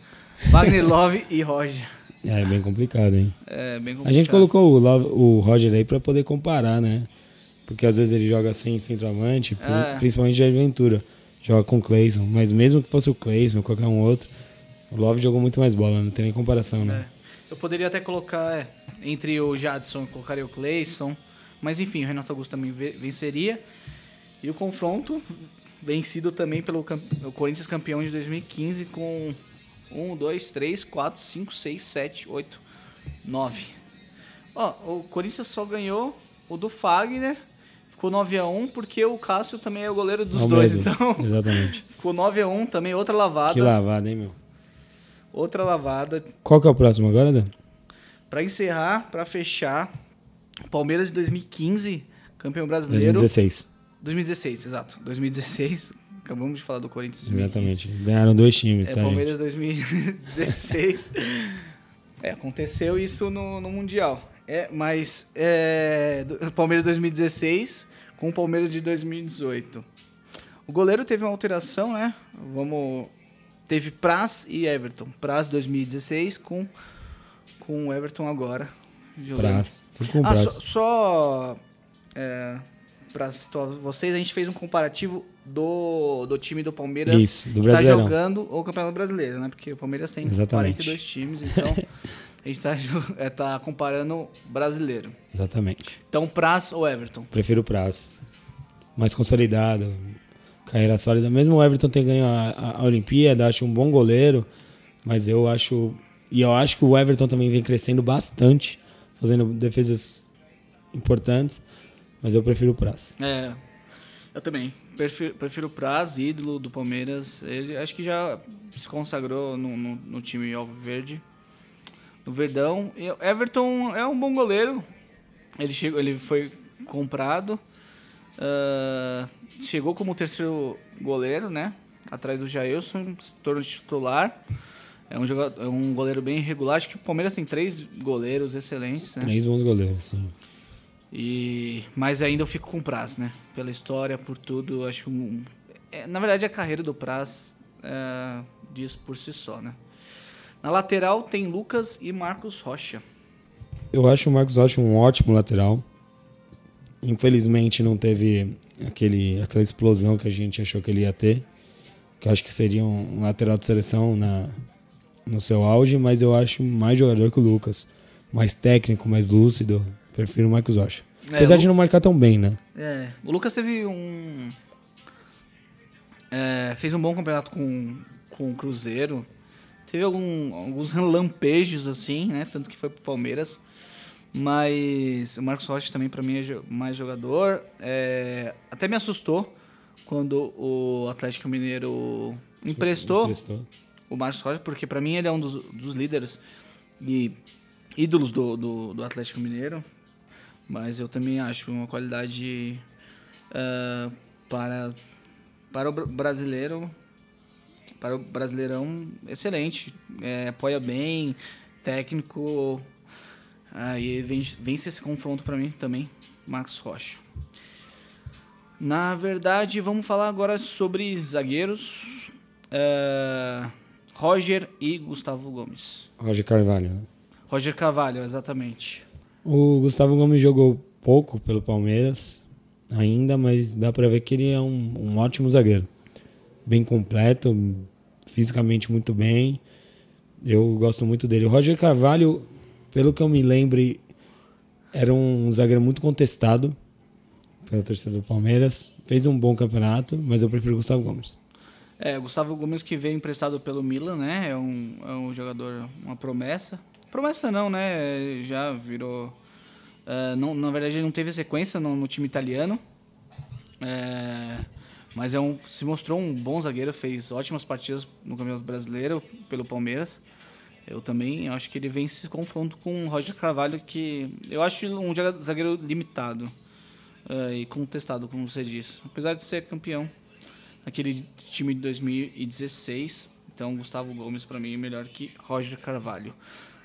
Wagner *laughs* Love e Roger. É bem complicado, hein? É bem A complicado. gente colocou o, Love- o Roger aí pra poder comparar, né? Porque às vezes ele joga assim, centroavante, É. principalmente de aventura. Joga com o Clayson. Mas mesmo que fosse o Clayson ou qualquer um outro, o Love jogou muito mais bola, não tem nem comparação, né? É. Eu poderia até colocar é, entre o Jadson, colocaria o Clayson. Mas enfim, o Renato Augusto também ve- venceria. E o confronto vencido também pelo o Corinthians campeão de 2015 com 1, 2, 3, 4, 5, 6, 7, 8, 9. Ó, o Corinthians só ganhou o do Fagner. Ficou 9x1 porque o Cássio também é o goleiro dos É dois. mesmo. Então, Exatamente. *laughs* ficou 9x1 também, outra lavada. Que lavada, hein, meu? Outra lavada. Qual que é o próximo agora, Dan? Pra encerrar, pra fechar, Palmeiras de 2015, campeão brasileiro. 2016. 2016, exato. 2016. Acabamos de falar do Corinthians. 2015. Exatamente. Ganharam dois times, É, tá, Palmeiras 2016. *laughs* é, aconteceu isso no, no Mundial. É, mas é, Palmeiras 2016 com o Palmeiras de 2018. O goleiro teve uma alteração, né? Vamos. Teve Praz e Everton. Praz 2016 com, com o Everton agora. Praz. Com Ah, Praz. só, só é, para vocês, a gente fez um comparativo do, do time do Palmeiras Isso, do que tá Brasileirão. jogando o Campeonato Brasileiro, né? Porque o Palmeiras tem Exatamente. 42 times, então *laughs* A gente tá, *laughs* é, tá comparando brasileiro. Exatamente. Então, Praz ou Everton? Prefiro o Praz. Mais consolidado. Carreira sólida. Mesmo o Everton ter ganho a, a, a Olimpíada, acho um bom goleiro. Mas eu acho. E eu acho que o Everton também vem crescendo bastante, fazendo defesas importantes. Mas eu prefiro o Praz. É, eu também. Prefiro, prefiro o Praz, ídolo do Palmeiras. Ele acho que já se consagrou no, no, no time Alviverde. No Verdão. E o Everton é um bom goleiro. Ele, chegou, ele foi comprado. ah, chegou como terceiro goleiro, né? Atrás do Jailson, se tornou titular. É um, jogador, é um goleiro bem irregular. Acho que o Palmeiras tem três goleiros excelentes, né? Três bons goleiros, sim. E, mas ainda eu fico com o Praz, né? Pela história, por tudo, acho que um, é, na verdade a carreira do Praz é, diz por si só, né? Na lateral tem Lucas e Marcos Rocha. Eu acho o Marcos Rocha um ótimo lateral. Infelizmente não teve aquele, aquela explosão que a gente achou que ele ia ter. Que eu acho que seria um lateral de seleção na, no seu auge, mas eu acho mais jogador que o Lucas. Mais técnico, mais lúcido. Prefiro o Marcos Rocha. É, Apesar de não marcar tão bem, né? É, o Lucas teve um. é, fez um bom campeonato com, com o Cruzeiro. Teve algum, alguns lampejos, assim, né? Tanto que foi pro Palmeiras. Mas o Marcos Rocha também, pra mim, é mais jogador. É, até me assustou quando o Atlético Mineiro emprestou Emprestou. o Marcos Rocha, porque pra mim ele é um dos, dos líderes e ídolos do, do, do Atlético Mineiro. Mas eu também acho uma qualidade ah, para, para o bra- brasileiro, para o brasileirão, excelente. É, apoia bem, técnico. Aí vence, vence esse confronto pra mim também, Marcos Rocha. Na verdade, vamos falar agora sobre zagueiros. É, Roger e Gustavo Gomes. Roger Carvalho. né? Roger Carvalho, exatamente. O Gustavo Gomes jogou pouco pelo Palmeiras ainda, mas dá pra ver que ele é um, um ótimo zagueiro. Bem completo, fisicamente muito bem. Eu gosto muito dele. O Roger Carvalho, pelo que eu me lembre, era um zagueiro muito contestado pela torcida do Palmeiras. Fez um bom campeonato, mas eu prefiro o Gustavo Gomes. É, Gustavo Gomes que veio emprestado pelo Milan, né? É um, é um jogador, uma promessa. Promessa não, né? Já virou. é, não, na verdade, ele não teve sequência no, no time italiano. É, mas é um, se mostrou um bom zagueiro, fez ótimas partidas no Campeonato Brasileiro pelo Palmeiras. Eu também acho que ele vem se confronto com o Roger Carvalho, que eu acho um zagueiro limitado é, e contestado, como você disse. Apesar de ser campeão naquele time de 2016. Então, Gustavo Gomes, para mim, é melhor que Roger Carvalho.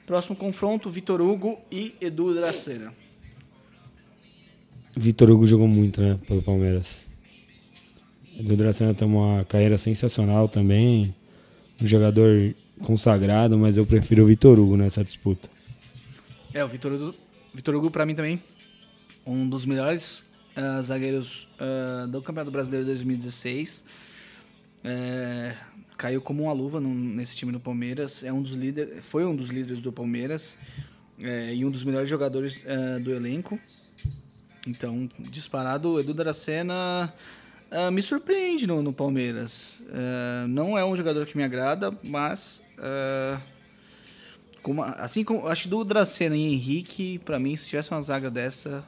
Próximo confronto, Vitor Hugo e Edu Dracena. Vitor Hugo jogou muito, né, pelo Palmeiras. Edu Dracena tem uma carreira sensacional também. Um jogador consagrado, mas eu prefiro o Vitor Hugo nessa disputa. É, o Vitor Hugo, Vitor Hugo para mim também, um dos melhores ah, zagueiros ah, do Campeonato Brasileiro de 2016. É, caiu como uma luva no- nesse time do Palmeiras. É um dos líderes, foi um dos líderes do Palmeiras e um dos melhores jogadores ah, do elenco. Então, disparado, Edu Dracena ah, me surpreende no, no Palmeiras. Ah, não é um jogador que me agrada, mas ah, como- assim como acho que do Dracena e Henrique, pra mim, se tivesse uma zaga dessa,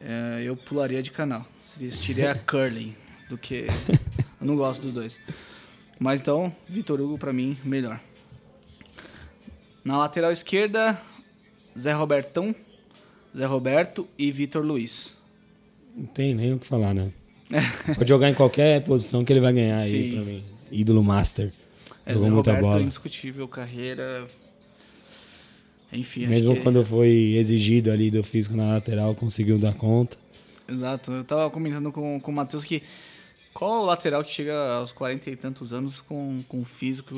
é, eu pularia de canal. Assistiria a *laughs* Curling do que. Eu não gosto dos dois. Mas então, Vitor Hugo pra mim, melhor. Na lateral esquerda, Zé Robertão, Zé Roberto e Vitor Luiz. Não tem nem o que falar, né? *laughs* Pode jogar em qualquer posição que ele vai ganhar aí, Sim. pra mim. Ídolo Master. É, Jogou Zé muita Roberto, bola. indiscutível, carreira. Enfim, Mesmo quando foi exigido ali do físico na lateral, conseguiu dar conta. Exato, eu tava comentando com, com o Matheus que qual o lateral que chega aos 40 e tantos anos com, com físico,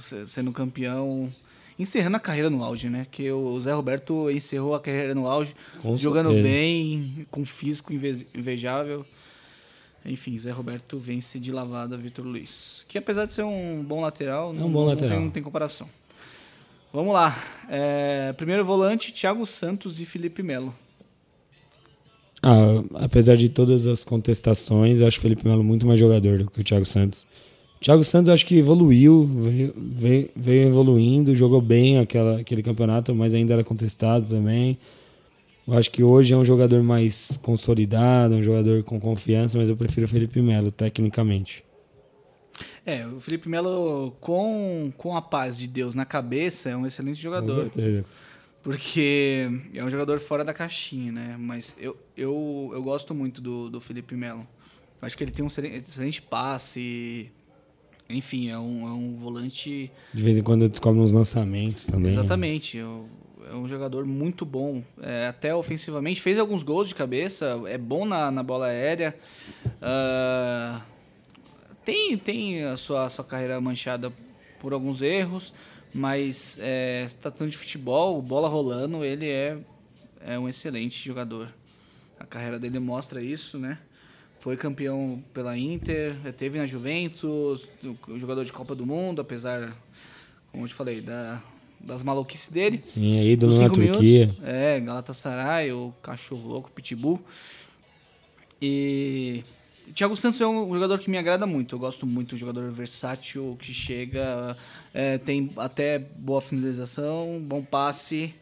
se- sendo campeão, encerrando a carreira no auge, né? Que o Zé Roberto encerrou a carreira no auge, Com jogando certeza. bem, com físico inve- invejável. Enfim, Zé Roberto vence de lavada Vitor Luiz. Que apesar de ser um bom lateral, É um bom não, lateral. Não, tem, não tem comparação. Vamos lá. É, primeiro volante, Thiago Santos e Felipe Melo. Ah, apesar de todas as contestações, eu acho o Felipe Melo muito mais jogador do que o Thiago Santos. O Thiago Santos acho que evoluiu, veio, veio, veio evoluindo, jogou bem aquela, aquele campeonato, mas ainda era contestado também. Eu acho que hoje é um jogador mais consolidado, um jogador com confiança, mas eu prefiro o Felipe Melo, tecnicamente. É, o Felipe Melo, com, com a paz de Deus na cabeça, é um excelente jogador. Com certeza. Porque é um jogador fora da caixinha, né? Mas eu, eu, eu gosto muito do, do Felipe Melo. Acho que ele tem um excelente passe. Enfim, é um, é um volante. De vez em quando descobre uns lançamentos também. Exatamente. É um jogador muito bom. É, até ofensivamente. Fez alguns gols de cabeça. É bom na, na bola aérea. Uh, tem tem a sua, sua carreira manchada por alguns erros mas é, tratando de futebol, bola rolando, ele é, é um excelente jogador. A carreira dele mostra isso, né? Foi campeão pela Inter, teve na Juventus, jogador de Copa do Mundo, apesar, como eu te falei, da, das maluquices dele. Sim, é ídolo na Turquia. Minutos, é, Galatasaray, o cachorro louco, Pitbull. E Thiago Santos é um jogador que me agrada muito. Eu gosto muito um jogador versátil que chega, é, tem até boa finalização, bom passe,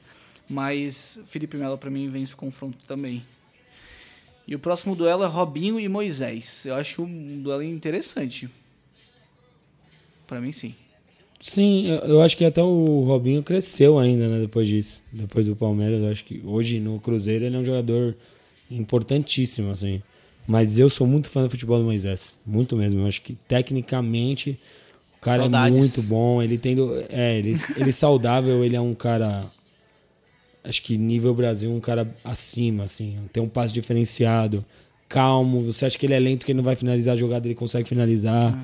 mas Felipe Melo para mim vence o confronto também. E o próximo duelo é Robinho e Moisés. Eu acho um duelo interessante. Para mim, sim. Sim, eu acho que até o Robinho cresceu ainda, né, depois disso. Depois do Palmeiras, eu acho que hoje no Cruzeiro ele é um jogador importantíssimo, assim. Mas eu sou muito fã do futebol do Moisés. Muito mesmo. Eu acho que tecnicamente o cara é Saudades. é muito bom. Ele tendo. É, ele, ele *laughs* saudável, ele é um cara. Acho que nível Brasil, um cara acima, assim. Tem um passo diferenciado, calmo. Você acha que ele é lento, que ele não vai finalizar a jogada, ele consegue finalizar. Uhum.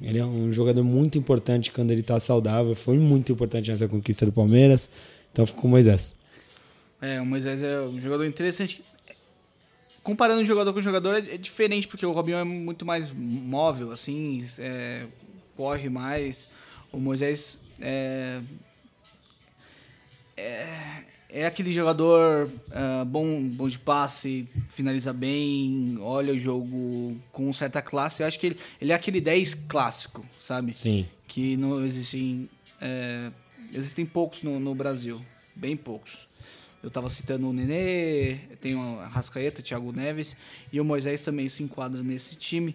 Ele é um jogador muito importante quando ele tá saudável. Foi muito importante nessa conquista do Palmeiras. Então ficou o Moisés. É, o Moisés é um jogador interessante comparando jogador com jogador é, é, diferente, porque o Robinho é muito mais móvel, assim, é, corre mais. O Moisés é, é, é aquele jogador uh, bom, bom de passe, finaliza bem, olha o jogo com certa classe. Eu acho que ele, ele é aquele 10 clássico, sabe? Sim. Que não existem. É, existem poucos no, no Brasil, bem poucos. Eu estava citando o Nenê, tem o Rascaeta, Thiago Neves e o Moisés também se enquadra nesse time.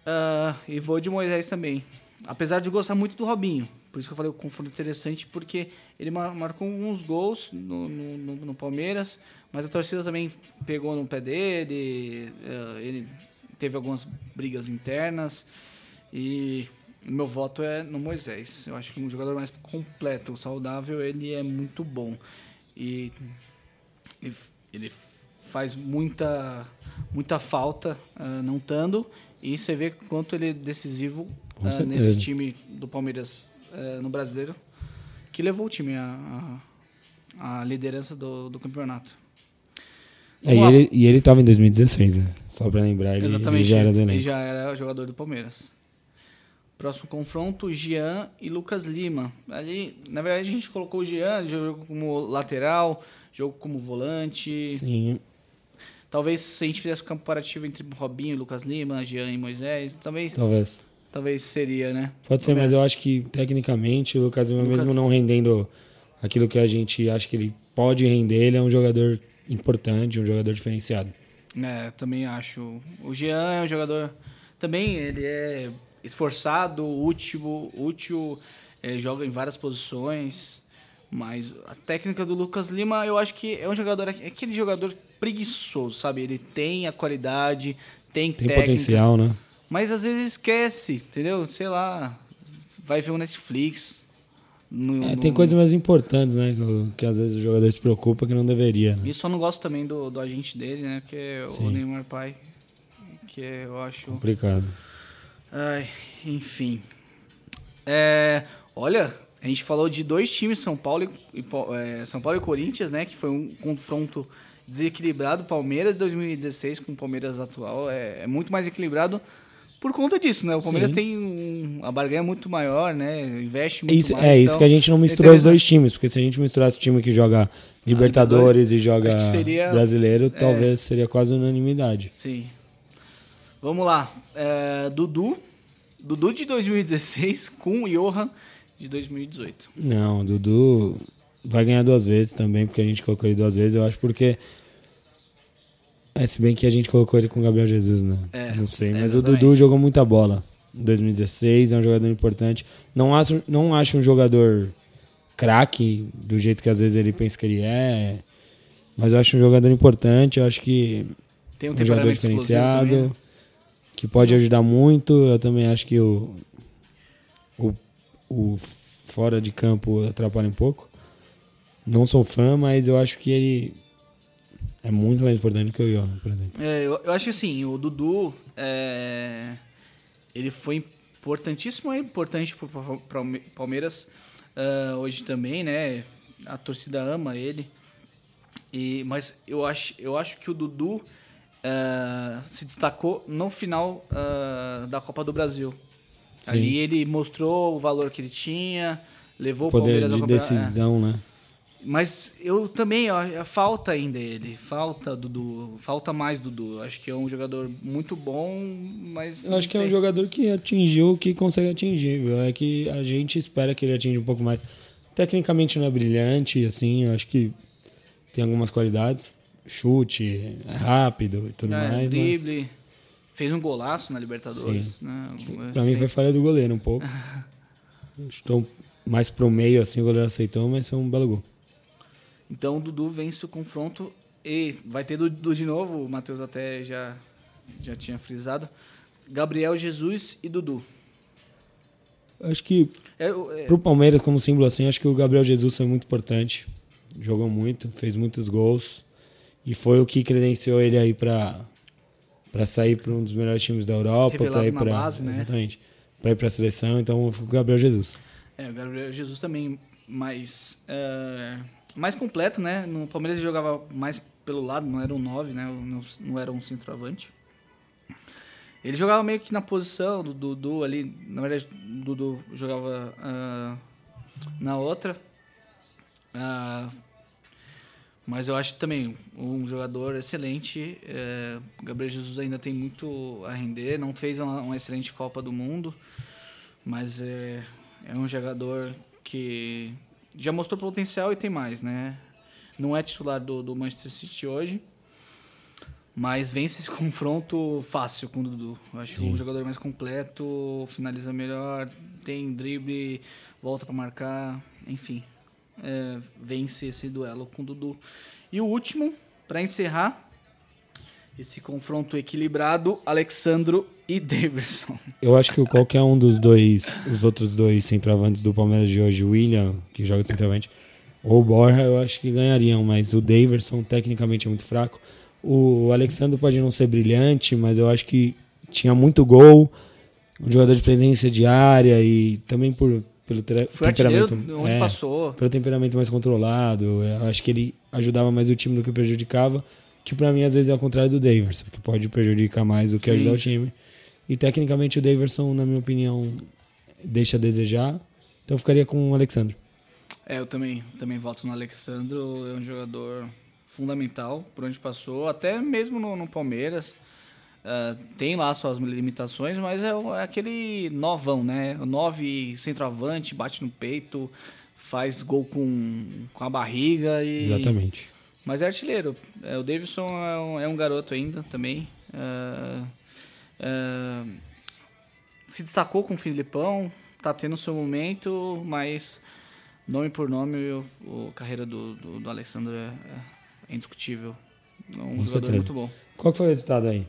Uh, e vou de Moisés também. Apesar de gostar muito do Robinho. Por isso que eu falei o confronto interessante, porque ele marcou alguns gols no, no, no, Palmeiras, mas a torcida também pegou no pé dele, uh, ele teve algumas brigas internas e meu voto é no Moisés. Eu acho que um jogador mais completo, saudável, ele é muito bom. E ele, ele faz muita, muita falta uh, não estando. E você vê quanto ele é decisivo uh, nesse time do Palmeiras uh, no brasileiro, que levou o time à, à liderança do, do campeonato. É, e, ele, e ele estava em 2016, né? Só para lembrar, ele, ele já era do Ele já era jogador do Palmeiras. Próximo confronto, Jean e Lucas Lima. Ali, na verdade, a gente colocou o Jean, jogou como lateral, jogo como volante. Sim. Talvez se a gente fizesse um comparativo entre Robinho, Lucas Lima, Jean e Moisés, talvez. Talvez. Talvez seria, né? Pode ser, mas eu acho que tecnicamente o Lucas Lima, Lucas... mesmo não rendendo aquilo que a gente acha que ele pode render, ele é um jogador importante, um jogador diferenciado. É, também acho. O Jean é um jogador. Também ele é esforçado, útil, útil é, joga em várias posições. Mas a técnica do Lucas Lima, eu acho que é um jogador, é aquele jogador preguiçoso, sabe? Ele tem a qualidade, tem, tem técnica, potencial, né? Mas às vezes esquece, entendeu? Sei lá, vai ver o Netflix. No, é, no... Tem coisas mais importantes, né? Que, que, às vezes o jogador se preocupa que não deveria. Né? E só não gosto também do, do agente dele, né? Que é Sim. o Neymar Pai. Que eu acho. Complicado. Ai, enfim. É, olha, a gente falou de dois times, São Paulo e, é, São Paulo e Corinthians, né? Que foi um confronto desequilibrado. Palmeiras 2016 com o Palmeiras atual é, é muito mais equilibrado por conta disso, né? O Palmeiras Sim. tem um, a barganha muito maior, né? Investe muito Isso, mais. é isso então que a gente não misturou os dois times, porque se a gente misturasse o time que joga Libertadores e joga seria- é. brasileiro, talvez seria quase unanimidade. Sim. Vamos lá. É, Dudu. Dudu de 2016 com o Johan de 2018. Não, Dudu vai ganhar duas vezes também, porque a gente colocou ele duas vezes, eu acho porque. É, se bem que a gente colocou ele com o Gabriel Jesus, né? É, não sei, é, mas o. Dudu jogou muita bola em 2016, é um jogador importante. Não acho, não acho um jogador craque do jeito que às vezes ele pensa que ele é, mas eu acho um jogador importante, eu acho que Tem um um jogador diferenciado, né? que pode ajudar muito. Eu também acho que o, o, o fora de campo atrapalha um pouco. Não sou fã, mas eu acho que ele é muito mais importante que o Johan, por exemplo. É, eu, eu acho que assim, o Dudu, é, ele foi importantíssimo, é importante Pal- Palme- Palmeiras ah, hoje também, né? A torcida ama ele. E, mas eu acho, eu acho que o Dudu ah, se destacou no final ah, da Copa do Brasil. Sim. Ali ele mostrou o valor que ele tinha, levou o Poder Palmeiras ao de é. decisão, né? Mas eu também, ó, falta ainda ele. Falta Dudu. Falta mais Dudu. Acho que é um jogador muito bom, mas. Eu acho que é não um sei. jogador que atingiu o que consegue atingir. viu? É que a gente espera que ele atinja um pouco mais. Tecnicamente não é brilhante, assim, eu acho que tem algumas qualidades. Chute, é rápido e tudo É, mais. mas drible. Fez um golaço na Libertadores. Né? Pra mim foi falha do goleiro um pouco. *laughs* Estou mais pro meio, assim, o goleiro aceitou, mas foi um belo gol. Então o Dudu vence o confronto e vai ter Dudu de novo. O Matheus até já, já tinha frisado. Gabriel Jesus e Dudu. Acho que É, é, pro Palmeiras, como símbolo assim, acho que o Gabriel Jesus foi muito importante. Jogou muito, fez muitos gols. E foi o que credenciou ele aí pra, pra sair para um dos melhores times da Europa. Pra ir na pra, base, né? Exatamente. Pra ir pra seleção, então o Gabriel Jesus. É, o Gabriel Jesus também mais, é, mais completo, né? No Palmeiras ele jogava mais pelo lado, não era um 9, né? Não, não era um centroavante. Ele jogava meio que na posição do Dudu ali. Na verdade, o Dudu jogava ah, na outra. Ah, mas eu acho também um jogador excelente. O Gabriel Jesus ainda tem muito a render. Não fez uma, uma excelente Copa do Mundo, mas é, é um jogador que já mostrou potencial e tem mais, né? Não é titular do, do Manchester City hoje, mas vence esse *laughs* confronto fácil com o Dudu. Eu acho Sim. um jogador mais completo, finaliza melhor, tem drible, volta para marcar, enfim. É, vence esse duelo com o Dudu. E o último, para encerrar esse confronto equilibrado, Alexandro e Davidson. Eu acho que qualquer um dos dois, os outros dois centroavantes do Palmeiras de hoje, o William, que joga centroavante, ou o Borja, eu acho que ganhariam, mas o Daverson tecnicamente é muito fraco. O Alexandre pode não ser brilhante, mas eu acho que tinha muito gol, um jogador de presença diária e também por, pelo temperamento. onde é, passou. pelo temperamento mais controlado. Eu acho que ele ajudava mais o time do que prejudicava, que pra mim às vezes é ao contrário do Daverson, que pode prejudicar mais do que Sim. ajudar o time. E tecnicamente o Daverson, na minha opinião, deixa a desejar. Então eu ficaria com o Alexandre. É, eu também, também voto no Alexandro, é um jogador fundamental por onde passou, até mesmo no, no Palmeiras. Ah, tem lá suas limitações, mas é, é aquele novão, né? O nove centroavante, bate no peito, faz gol com, com a barriga e. Exatamente. Mas é artilheiro. É, o Davidson é um, é um garoto ainda também. Ah, se destacou com o Filipão, tá tendo seu momento, mas nome por nome, o carreira do, do, do Alexandre é, é indiscutível. É um Com jogador certeza. muito bom. Qual foi o resultado aí?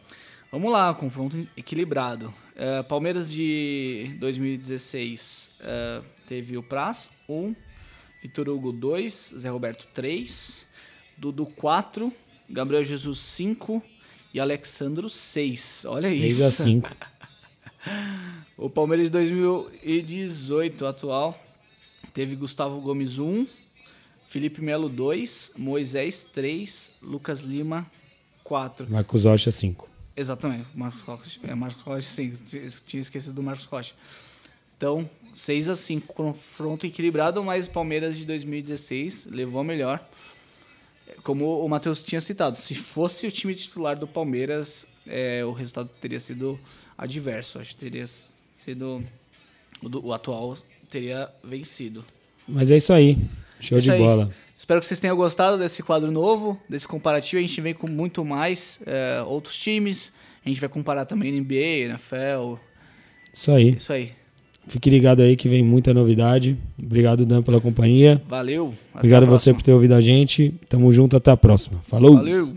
Vamos lá, confronto equilibrado. É, Palmeiras de 2016 é, teve o Praz 1, Vitor Hugo 2, Zé Roberto 3, Dudu 4, Gabriel Jesus 5 e Alexandro 6. Olha 6 isso. a *laughs* 5. O Palmeiras de 2018 atual teve Gustavo Gomes 1, Felipe Melo 2, Moisés 3, Lucas Lima 4. Marcos Rocha 5. Exatamente, Marcos Rocha. É, Marcos Rocha, sim, tinha esquecido do Marcos Rocha. Então, 6 a 5 confronto equilibrado, mas Palmeiras de 2016 levou a melhor. Como o Matheus tinha citado, se fosse o time titular do Palmeiras, é, o resultado teria sido adverso. Acho que teria sido. O, do, o atual teria vencido. Mas é isso aí. Show Isso de aí. bola. Espero que vocês tenham gostado desse quadro novo, desse comparativo. A gente vem com muito mais é, outros times. A gente vai comparar também NBA, NFL. Isso aí. Isso aí. Fique ligado aí que vem muita novidade. Obrigado, Dan, pela companhia. Valeu. Obrigado você por ter ouvido a gente. Tamo junto, até a próxima. Falou! Valeu.